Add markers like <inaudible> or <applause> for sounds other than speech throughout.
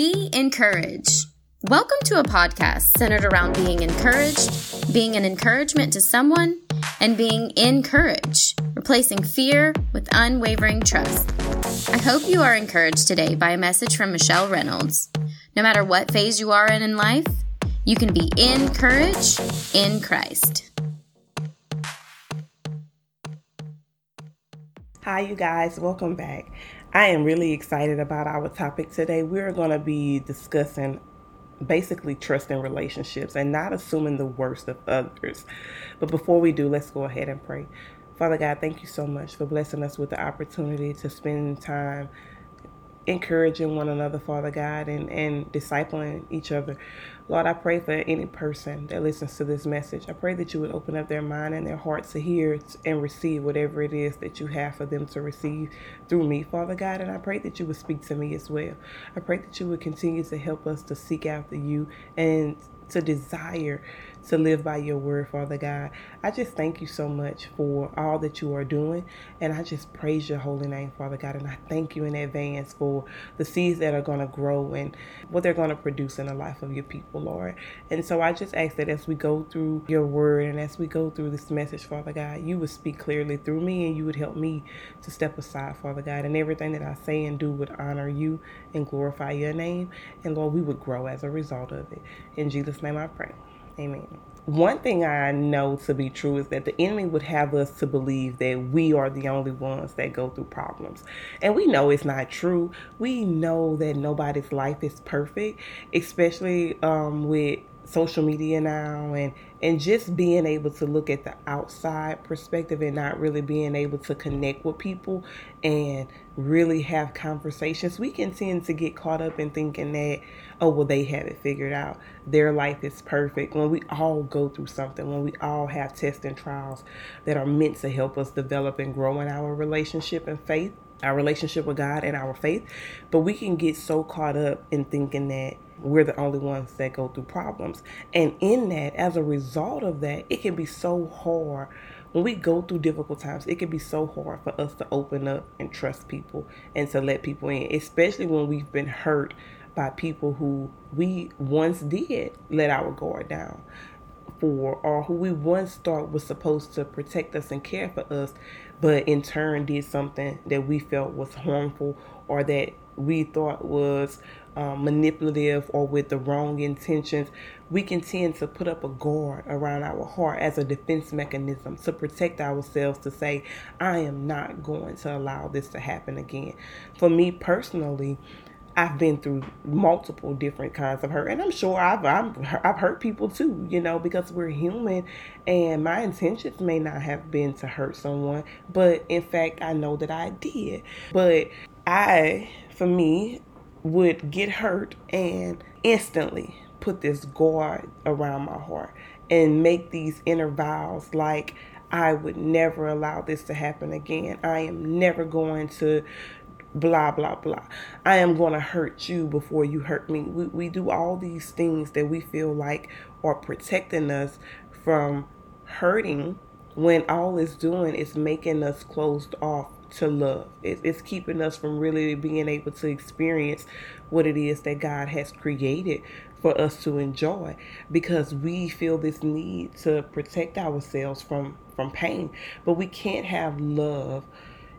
Be encouraged. Welcome to a podcast centered around being encouraged, being an encouragement to someone, and being encouraged, replacing fear with unwavering trust. I hope you are encouraged today by a message from Michelle Reynolds. No matter what phase you are in in life, you can be encouraged in Christ. Hi, you guys. Welcome back. I am really excited about our topic today. We're going to be discussing basically trust in relationships and not assuming the worst of others. But before we do, let's go ahead and pray. Father God, thank you so much for blessing us with the opportunity to spend time encouraging one another, Father God, and, and discipling each other. Lord, I pray for any person that listens to this message. I pray that you would open up their mind and their hearts to hear and receive whatever it is that you have for them to receive through me, Father God. And I pray that you would speak to me as well. I pray that you would continue to help us to seek after you and to desire to live by your word, Father God. I just thank you so much for all that you are doing. And I just praise your holy name, Father God. And I thank you in advance for the seeds that are going to grow and what they're going to produce in the life of your people, Lord. And so I just ask that as we go through your word and as we go through this message, Father God, you would speak clearly through me and you would help me to step aside, Father God. And everything that I say and do would honor you and glorify your name. And Lord, we would grow as a result of it. In Jesus' name I pray. Amen. One thing I know to be true is that the enemy would have us to believe that we are the only ones that go through problems. And we know it's not true. We know that nobody's life is perfect, especially um, with social media now and and just being able to look at the outside perspective and not really being able to connect with people and really have conversations we can tend to get caught up in thinking that oh well they have it figured out. Their life is perfect. When we all go through something when we all have tests and trials that are meant to help us develop and grow in our relationship and faith our relationship with God and our faith but we can get so caught up in thinking that we're the only ones that go through problems. And in that, as a result of that, it can be so hard. When we go through difficult times, it can be so hard for us to open up and trust people and to let people in, especially when we've been hurt by people who we once did let our guard down for or who we once thought was supposed to protect us and care for us, but in turn did something that we felt was harmful or that we thought was um, manipulative or with the wrong intentions, we can tend to put up a guard around our heart as a defense mechanism to protect ourselves to say, I am not going to allow this to happen again. For me personally, I've been through multiple different kinds of hurt, and I'm sure I've I've, I've hurt people too, you know, because we're human, and my intentions may not have been to hurt someone, but in fact, I know that I did. But I, for me, would get hurt and instantly put this guard around my heart and make these inner vows like I would never allow this to happen again. I am never going to blah blah blah. I am going to hurt you before you hurt me. We we do all these things that we feel like are protecting us from hurting when all it's doing is making us closed off to love. It's keeping us from really being able to experience what it is that God has created for us to enjoy because we feel this need to protect ourselves from from pain. But we can't have love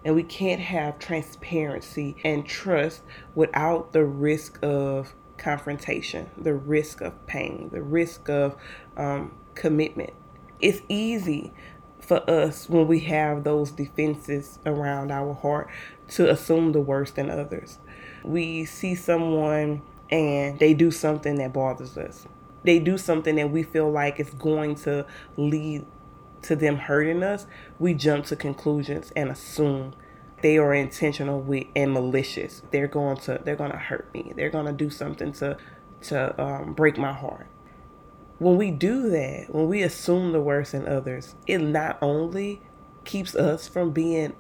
and we can't have transparency and trust without the risk of confrontation, the risk of pain, the risk of um, commitment. It's easy for us when we have those defenses around our heart to assume the worst in others. We see someone and they do something that bothers us. They do something that we feel like is going to lead to them hurting us. We jump to conclusions and assume they are intentional with and malicious. They're going to they're going to hurt me. They're going to do something to to um, break my heart when we do that, when we assume the worst in others, it not only keeps us from being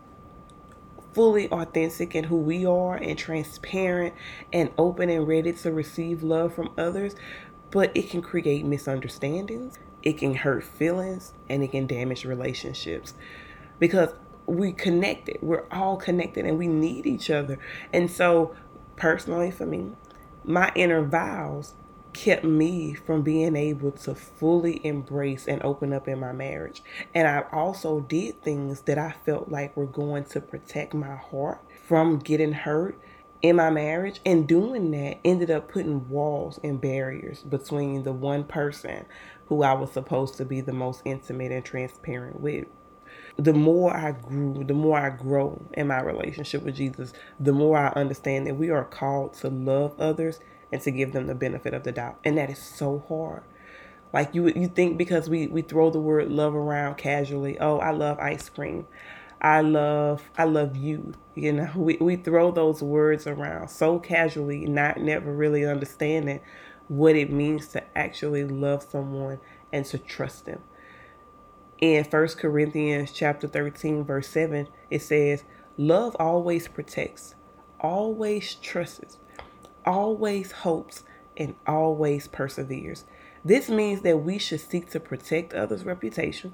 fully authentic in who we are and transparent and open and ready to receive love from others, but it can create misunderstandings, it can hurt feelings, and it can damage relationships because we connected. We're all connected and we need each other. And so, personally, for me, my inner vows kept me from being able to fully embrace and open up in my marriage. And I also did things that I felt like were going to protect my heart from getting hurt in my marriage. And doing that ended up putting walls and barriers between the one person who I was supposed to be the most intimate and transparent with. The more I grew, the more I grow in my relationship with Jesus, the more I understand that we are called to love others and to give them the benefit of the doubt. And that is so hard. Like you you think because we we throw the word love around casually, oh, I love ice cream. I love I love you. You know, we, we throw those words around so casually, not never really understanding what it means to actually love someone and to trust them. In First Corinthians chapter 13, verse 7, it says, Love always protects, always trusts, always hopes, and always perseveres. This means that we should seek to protect others' reputation.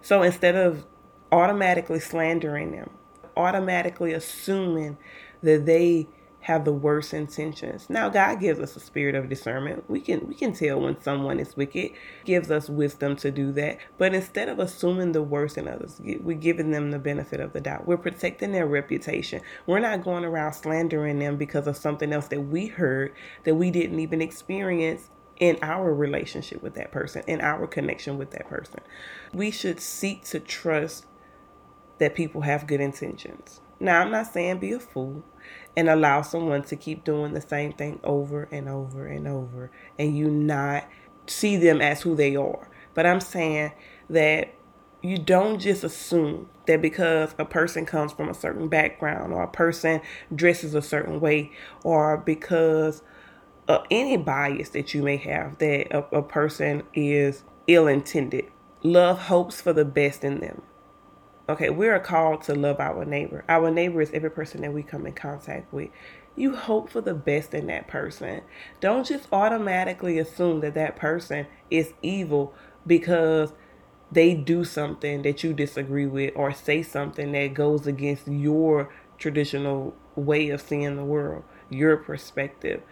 So instead of automatically slandering them, automatically assuming that they have the worst intentions. Now God gives us a spirit of discernment. We can we can tell when someone is wicked, gives us wisdom to do that. But instead of assuming the worst in others, we're giving them the benefit of the doubt. We're protecting their reputation. We're not going around slandering them because of something else that we heard that we didn't even experience in our relationship with that person, in our connection with that person. We should seek to trust that people have good intentions. Now, I'm not saying be a fool and allow someone to keep doing the same thing over and over and over and you not see them as who they are. But I'm saying that you don't just assume that because a person comes from a certain background or a person dresses a certain way or because of any bias that you may have that a, a person is ill intended. Love hopes for the best in them. Okay, we are called to love our neighbor. Our neighbor is every person that we come in contact with. You hope for the best in that person. Don't just automatically assume that that person is evil because they do something that you disagree with or say something that goes against your traditional way of seeing the world, your perspective.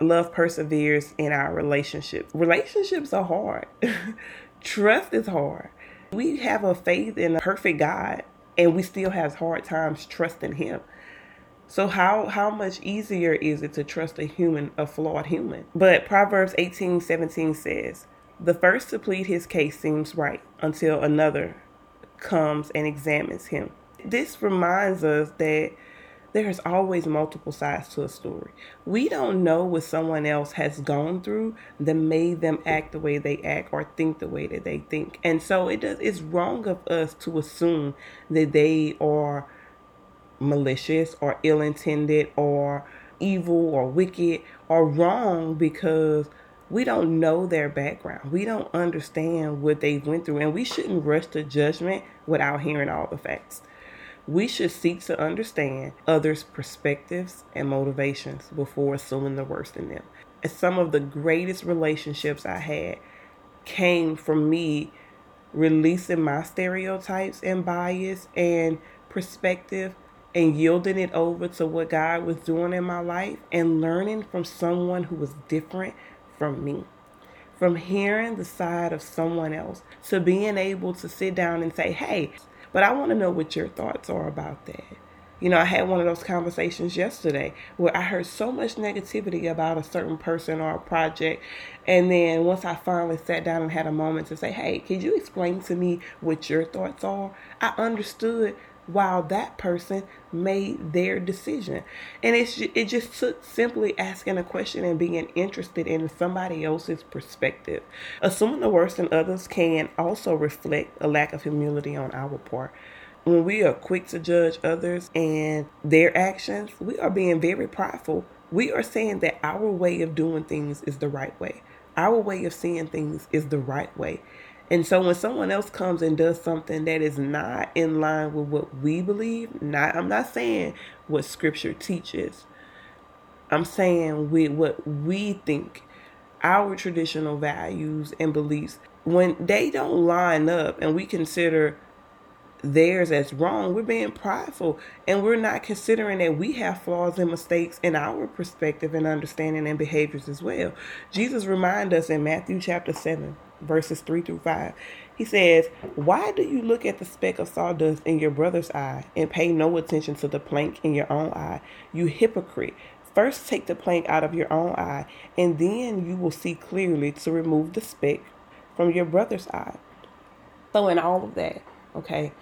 Love perseveres in our relationships. Relationships are hard. <laughs> Trust is hard. We have a faith in a perfect God and we still have hard times trusting him. So how how much easier is it to trust a human, a flawed human? But Proverbs 18, 17 says, The first to plead his case seems right until another comes and examines him. This reminds us that there's always multiple sides to a story. We don't know what someone else has gone through that made them act the way they act or think the way that they think. And so it does it's wrong of us to assume that they are malicious or ill-intended or evil or wicked or wrong because we don't know their background. We don't understand what they went through and we shouldn't rush to judgment without hearing all the facts. We should seek to understand others' perspectives and motivations before assuming the worst in them. And some of the greatest relationships I had came from me releasing my stereotypes and bias and perspective and yielding it over to what God was doing in my life and learning from someone who was different from me. From hearing the side of someone else to being able to sit down and say, hey, but I want to know what your thoughts are about that. You know, I had one of those conversations yesterday where I heard so much negativity about a certain person or a project. And then once I finally sat down and had a moment to say, hey, could you explain to me what your thoughts are? I understood while that person made their decision. And it's it just took simply asking a question and being interested in somebody else's perspective. Assuming the worst in others can also reflect a lack of humility on our part. When we are quick to judge others and their actions, we are being very prideful. We are saying that our way of doing things is the right way. Our way of seeing things is the right way. And so when someone else comes and does something that is not in line with what we believe, not I'm not saying what scripture teaches. I'm saying with what we think, our traditional values and beliefs, when they don't line up and we consider theirs as wrong, we're being prideful and we're not considering that we have flaws and mistakes in our perspective and understanding and behaviors as well. Jesus reminds us in Matthew chapter 7, verses 3 through 5. He says, Why do you look at the speck of sawdust in your brother's eye and pay no attention to the plank in your own eye? You hypocrite. First take the plank out of your own eye, and then you will see clearly to remove the speck from your brother's eye. So, in all of that, okay,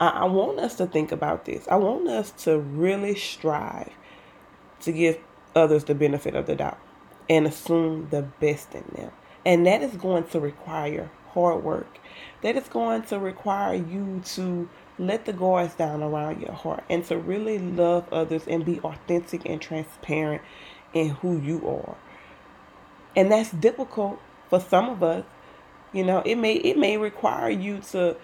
I, I want us to think about this. I want us to really strive to give others the benefit of the doubt and assume the best in them. And that is going to require hard work. That is going to require you to let the guards down around your heart and to really love others and be authentic and transparent in who you are. And that's difficult for some of us. You know, it may it may require you to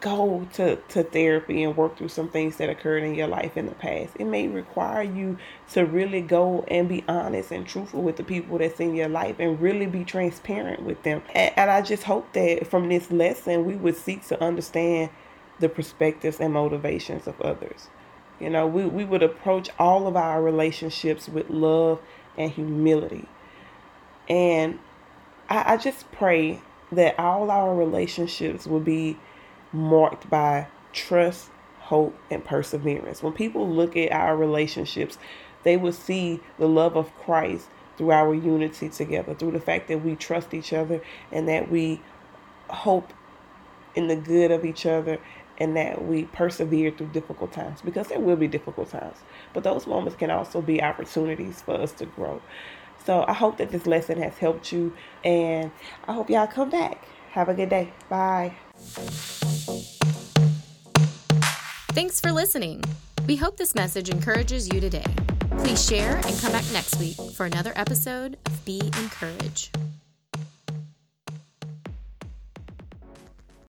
go to, to therapy and work through some things that occurred in your life in the past. It may require you to really go and be honest and truthful with the people that's in your life and really be transparent with them. And, and I just hope that from this lesson, we would seek to understand the perspectives and motivations of others. You know, we, we would approach all of our relationships with love and humility. And I, I just pray that all our relationships will be marked by trust, hope, and perseverance. When people look at our relationships, they will see the love of Christ through our unity together, through the fact that we trust each other and that we hope in the good of each other and that we persevere through difficult times because there will be difficult times. But those moments can also be opportunities for us to grow. So I hope that this lesson has helped you and I hope y'all come back. Have a good day. Bye. Thanks for listening. We hope this message encourages you today. Please share and come back next week for another episode of Be Encouraged.